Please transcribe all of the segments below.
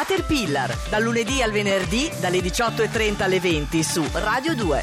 Caterpillar, dal lunedì al venerdì dalle 18.30 alle 20 su Radio 2.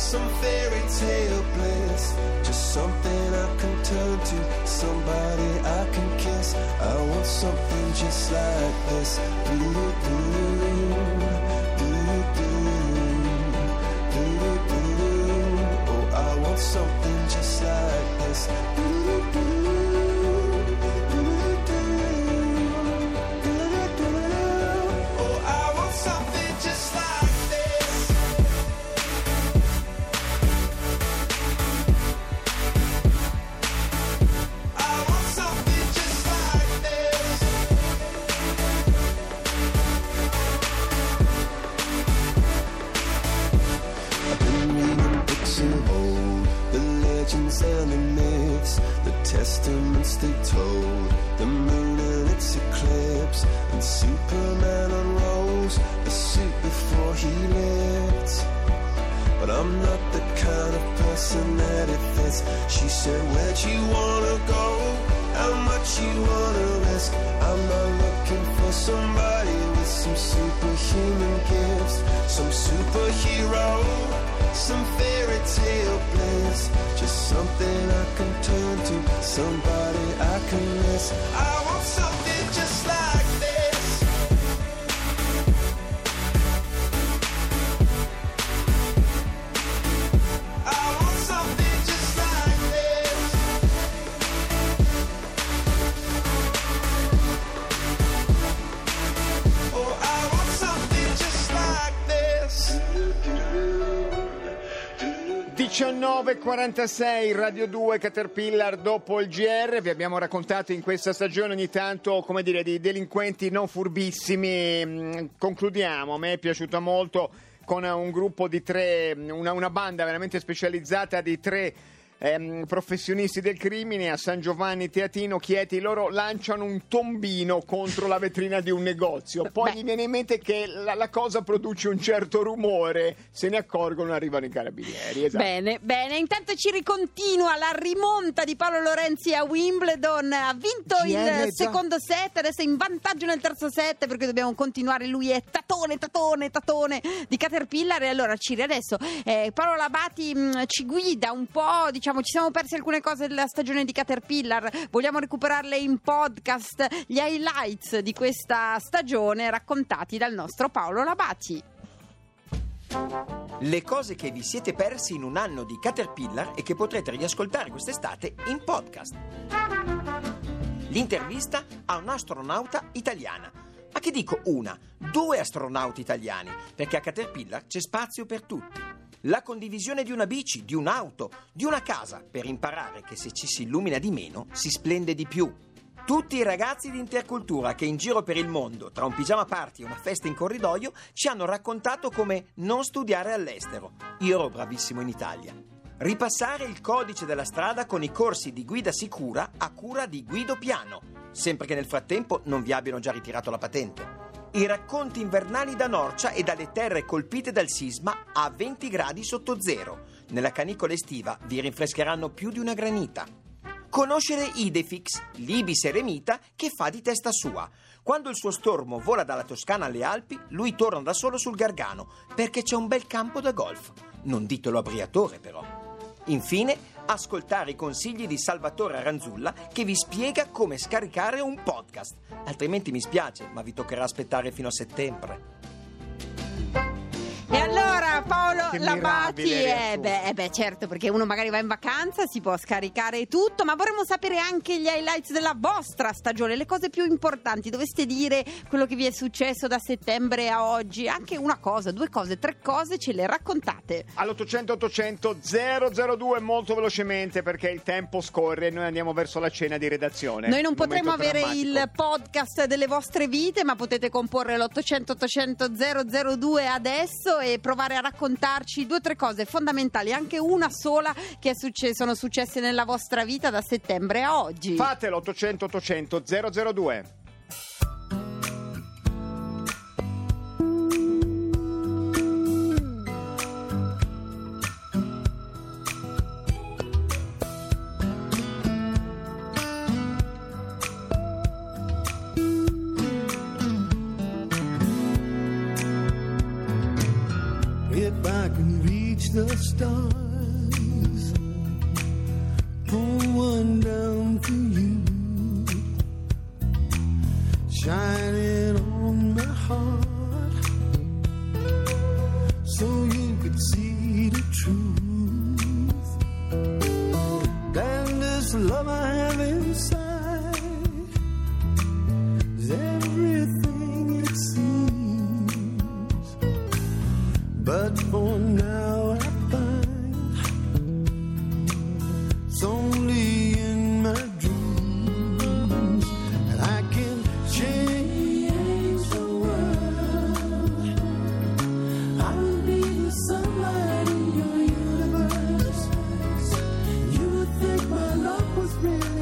some fairy tale bliss. Just something I can turn to, somebody I can kiss. I want something just like this. Blue, blue, that. She said, Where'd you wanna go? How much you wanna risk? I'm not looking for somebody with some superhuman gifts, some superhero, some fairy tale bliss. Just something I can turn to, somebody I can miss. I 19.46 Radio 2 Caterpillar dopo il GR vi abbiamo raccontato in questa stagione ogni tanto come dire di delinquenti non furbissimi. Mm, concludiamo. A me è piaciuta molto con un gruppo di tre una, una banda veramente specializzata di tre ehm, professionisti del crimine a San Giovanni Teatino Chieti loro lanciano un tombino contro la vetrina di un negozio. Poi Beh. gli viene in mente che la, la cosa produce un certo rumore. Se ne accorgono arrivano i carabinieri esatto. Bene, bene, intanto ci ricontinua la rimonta di Paolo Lorenzi a Wimbledon, ha vinto GR, il secondo set, adesso è in vantaggio nel terzo set perché dobbiamo continuare, lui è tatone, tatone, tatone di Caterpillar. E allora Ciri adesso eh, Paolo Labati mh, ci guida un po', diciamo ci siamo persi alcune cose della stagione di Caterpillar, vogliamo recuperarle in podcast, gli highlights di questa stagione raccontati dal nostro Paolo Labati. Le cose che vi siete persi in un anno di Caterpillar e che potrete riascoltare quest'estate in podcast. L'intervista a un'astronauta italiana. Ma che dico una? Due astronauti italiani, perché a Caterpillar c'è spazio per tutti. La condivisione di una bici, di un'auto, di una casa, per imparare che se ci si illumina di meno si splende di più. Tutti i ragazzi di intercultura che in giro per il mondo, tra un pigiama party e una festa in corridoio, ci hanno raccontato come non studiare all'estero. Io ero bravissimo in Italia. Ripassare il codice della strada con i corsi di guida sicura a cura di Guido Piano, sempre che nel frattempo non vi abbiano già ritirato la patente. I racconti invernali da Norcia e dalle terre colpite dal sisma a 20 gradi sotto zero. Nella canicola estiva vi rinfrescheranno più di una granita. Conoscere Idefix, l'ibis eremita che fa di testa sua. Quando il suo stormo vola dalla Toscana alle Alpi, lui torna da solo sul Gargano, perché c'è un bel campo da golf. Non ditelo a Briatore, però. Infine, ascoltare i consigli di Salvatore Aranzulla che vi spiega come scaricare un podcast. Altrimenti mi spiace, ma vi toccherà aspettare fino a settembre. E allora Paolo Labati. Eh beh, eh beh, certo, perché uno magari va in vacanza, si può scaricare tutto, ma vorremmo sapere anche gli highlights della vostra stagione, le cose più importanti. Doveste dire quello che vi è successo da settembre a oggi, anche una cosa, due cose, tre cose, ce le raccontate. All'800 800 002 molto velocemente perché il tempo scorre e noi andiamo verso la cena di redazione. Noi non potremo avere drammatico. il podcast delle vostre vite, ma potete comporre l'800 800 002 adesso e provare a raccontarci due o tre cose fondamentali, anche una sola che succe- sono successe nella vostra vita da settembre a oggi. Fatelo 800 800 002. The stars, pull one down for you, shining really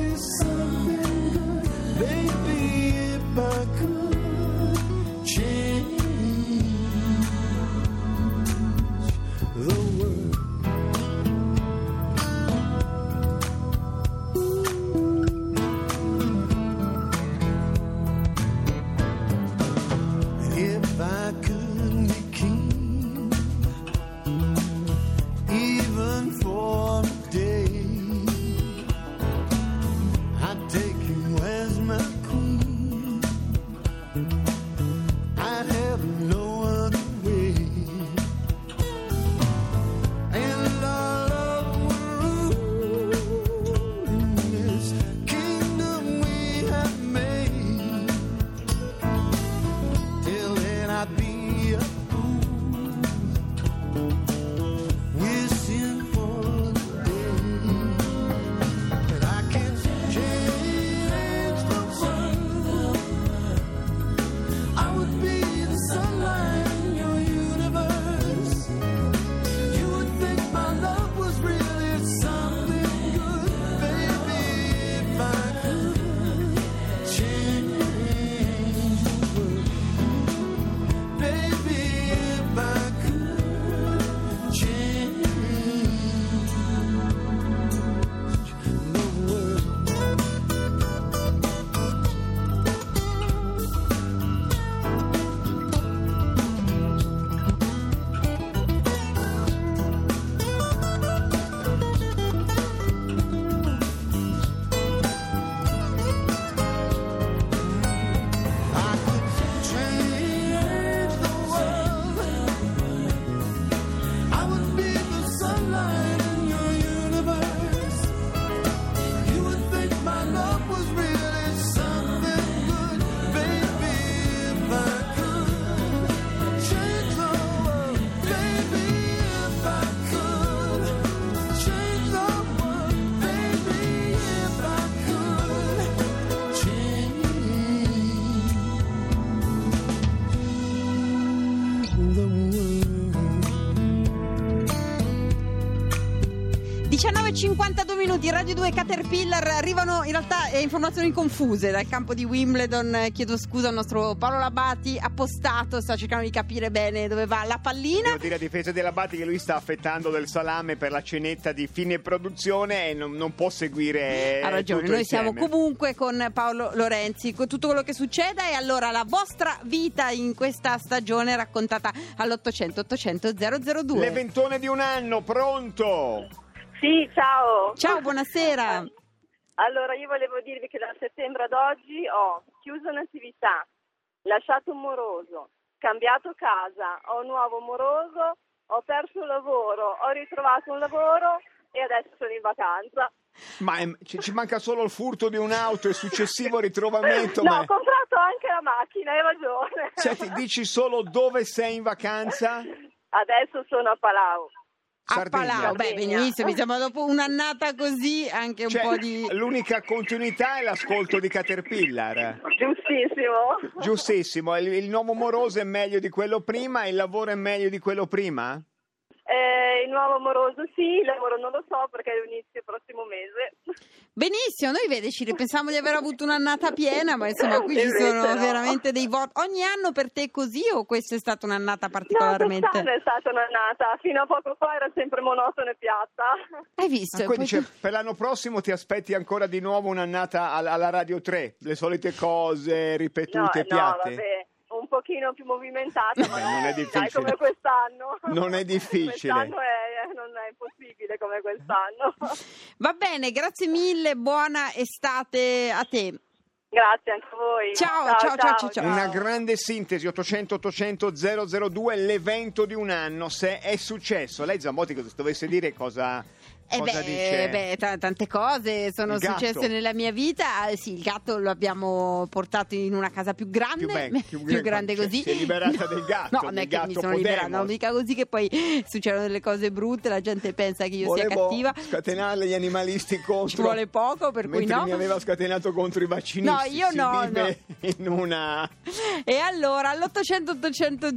the world. 19.52 minuti, Radio 2 Caterpillar, arrivano in realtà eh, informazioni confuse dal campo di Wimbledon, Eh, chiedo scusa al nostro Paolo Labati, appostato, sta cercando di capire bene dove va la pallina. Devo dire a difesa della Batti che lui sta affettando del salame per la cenetta di fine produzione e non, non può seguire Ha ragione, noi siamo insieme. comunque con Paolo Lorenzi, con tutto quello che succede e allora la vostra vita in questa stagione raccontata all'800 800 002. L'eventone di un anno, pronto? Sì, ciao. Ciao, buonasera. Allora, io volevo dirvi che da settembre ad oggi ho chiuso un'attività, lasciato un moroso, cambiato casa, ho un nuovo moroso ho perso un lavoro, ho ritrovato un lavoro e adesso sono in vacanza. Ma ehm, ci, ci manca solo il furto di un'auto e successivo ritrovamento. No, ma... ho comprato anche la macchina, hai ragione. Senti, dici solo dove sei in vacanza? Adesso sono a Palau. A Sardegna. Palau, beh, benissimo, mi sembra dopo un'annata così anche un Cioè, po' di... L'unica continuità è l'ascolto di Caterpillar. Giustissimo. Giustissimo, il, il nuovo moroso è meglio di quello prima, il lavoro è meglio di quello prima? Eh, il nuovo amoroso sì, il lavoro non lo so perché inizio il prossimo mese. Benissimo, noi vedi, ci pensavamo di aver avuto un'annata piena, ma insomma qui ci sono no. veramente dei voti. Ogni anno per te è così o questa è stata un'annata No, particolarmente... quest'anno è stata un'annata, fino a poco fa era sempre monotona e piatta. Hai visto? Ah, quindi Poi cioè, per l'anno prossimo ti aspetti ancora di nuovo un'annata alla, Radio 3, le solite cose No, ripetute, no, piatte? vabbè, un pochino più movimentata, ma non è difficile. come quest'anno. Non è difficile. Quest'anno è, non è possibile come quest'anno. Va bene, grazie mille, buona estate a te. Grazie anche a voi. Ciao, ciao, ciao, ciao, ciao. Una grande sintesi, 800 800 002, l'evento di un anno, se è successo. Lei Zambotti cosa dovesse dire cosa, Eh beh, beh, ta- tante cose sono successe nella mia vita. Eh, Sì, il gatto lo abbiamo portato in una casa più grande, Più be- più più grande cioè, così. si è liberata del gatto, No, non è che mi sono liberata, non mica così che poi succedono delle cose brutte, la gente pensa che io sia Volevo cattiva. scatenare gli animalisti contro. Ci vuole poco, per cui no. mi aveva scatenato contro i vaccinisti. No, io no, vive in una E allora all'800 800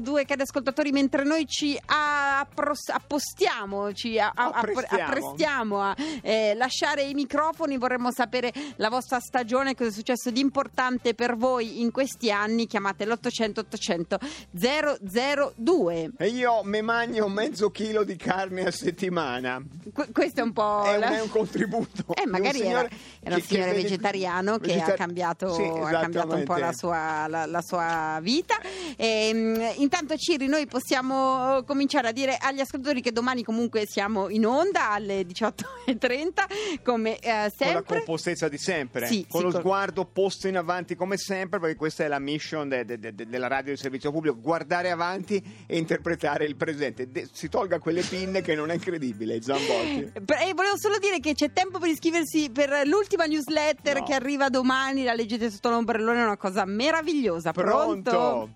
002 cari ascoltatori mentre noi ci appros- appostiamo, ci a- Apprestiamo. apprestiamo a eh, lasciare i microfoni, vorremmo sapere la vostra stagione, cosa è successo di importante per voi in questi anni, chiamate l'800 800 002. e io mi mangio mezzo chilo di carne a settimana. Que- questo è un po' È un, la- è un contributo. Eh, di un magari era, era un che- signore che- vegetariano che ha cambiato, Sì, ha cambiato un po' la sua, la- la sua vita. E, mm, intanto, Ciri, noi possiamo eh, cominciare a dire agli ascoltatori che domani comunque siamo in onda alle 18.30, come eh, Con la sempre. compostezza di sempre, Sì, con sì, lo con- sguardo posto in avanti come sempre, perché questa è la mission de- de- de- della radio di servizio pubblico, guardare avanti e interpretare il presente. Si tolga quelle pinne che non è incredibile, Zambotti. E volevo solo dire che c'è tempo per iscriversi per l'ultima newsletter No. che arriva domani, la leggete sotto l'ombrellone, è una cosa meravigliosa. Pronto? Pronto?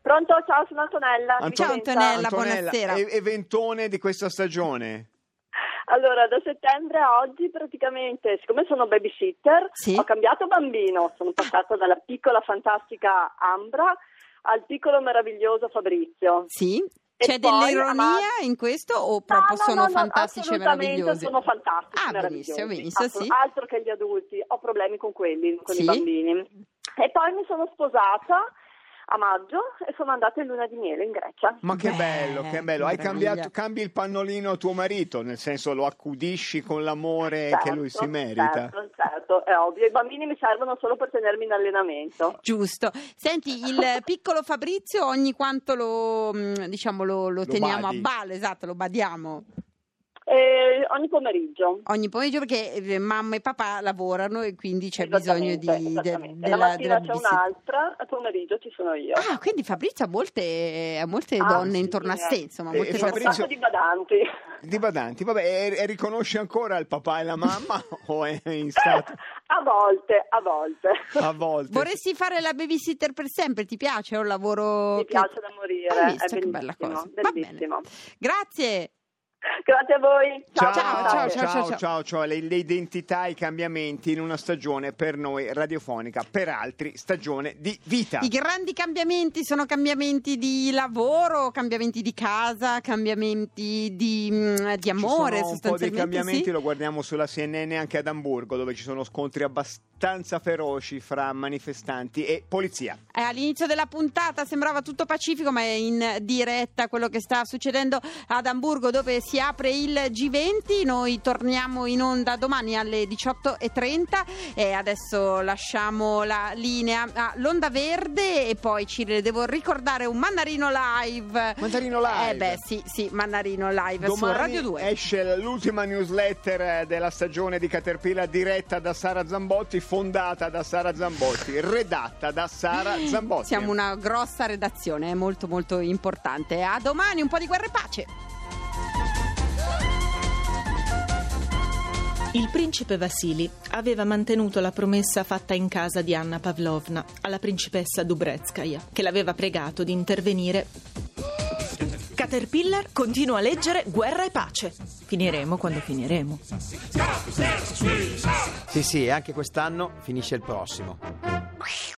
Pronto, ciao, sono Antonella. Anto- Ciao, Vicenza. Antonella. buonasera. e- eventone di questa stagione. Allora, da settembre a oggi praticamente, siccome sono babysitter, Sì. ho cambiato bambino, sono passata dalla piccola fantastica Ambra al piccolo meraviglioso Fabrizio. Sì? E C'è poi, dell'ironia ama- in questo o No, proprio no, sono no, no, fantastici e assolutamente meravigliosi? sono fantastici Ah, e meravigliosi. benissimo, benissimo, Altro- sì. Altro che gli adulti, ho problemi con quelli, con Sì? i bambini. E poi mi sono sposata a maggio e sono andata in luna di miele in Grecia. Ma che bello, che bello. Hai cambiato, cambi il pannolino a tuo marito, nel senso lo accudisci con l'amore che lui si Certo, merita. Certo, certo, è ovvio. I bambini mi servono solo per tenermi in allenamento. Giusto. Senti, il piccolo Fabrizio ogni quanto lo, mh, diciamo, lo, lo Lo teniamo badi. a balla, esatto, lo badiamo E ogni pomeriggio. ogni pomeriggio perché eh, mamma e papà lavorano e quindi c'è bisogno di, Esattamente, de- della, La mattina della c'è un'altra, al pomeriggio ci sono io. Ah, quindi Fabrizio ha molte, ha molte Ah, donne sì, intorno a sì, sé, eh. insomma, E- molte e Un Fabrizio- di badanti. Di badanti, vabbè, e, e riconosce ancora il papà e la mamma o è in stato A volte, a volte. a volte? Vorresti fare la babysitter per sempre? Ti piace? È un lavoro Mi che- piace da morire. Hai visto è che bella bellissimo, cosa? Va bene. bellissimo. Grazie. Grazie a voi. Ciao, Ciao, ciao, ciao, ciao, ciao, ciao. ciao, ciao. Le, le identità, i cambiamenti in una stagione per noi radiofonica, per altri stagione di vita. I grandi cambiamenti sono cambiamenti di lavoro, cambiamenti di casa, cambiamenti di, mm, di Ci amore, sono un po' di sostanzialmente. cambiamenti, sì. lo guardiamo sulla CNN anche ad Amburgo, dove ci sono scontri abbastanza feroci fra manifestanti e polizia. Eh, all'inizio della puntata sembrava tutto pacifico, ma è in diretta quello che sta succedendo ad Amburgo dove si apre il G20. Noi torniamo in onda domani alle 18.30 e adesso lasciamo la linea all'Onda Verde e poi ci devo ricordare un Mandarino Live. Mandarino Live. Eh beh sì, sì, Mandarino Live su Domani Radio 2. esce l'ultima newsletter eh, della stagione di Caterpillar diretta da Sara Zambotti. Fondata da Sara Zambotti, redatta da Sara Zambotti. Siamo una grossa redazione, è molto molto importante. A domani, un po' di guerra e pace. Il principe Vasili aveva mantenuto la promessa fatta in casa di Anna Pavlovna alla principessa Dubretskaya, che l'aveva pregato di intervenire. Caterpillar continua a leggere Guerra e pace. Finiremo quando finiremo. Sì, sì, e anche quest'anno finisce il prossimo.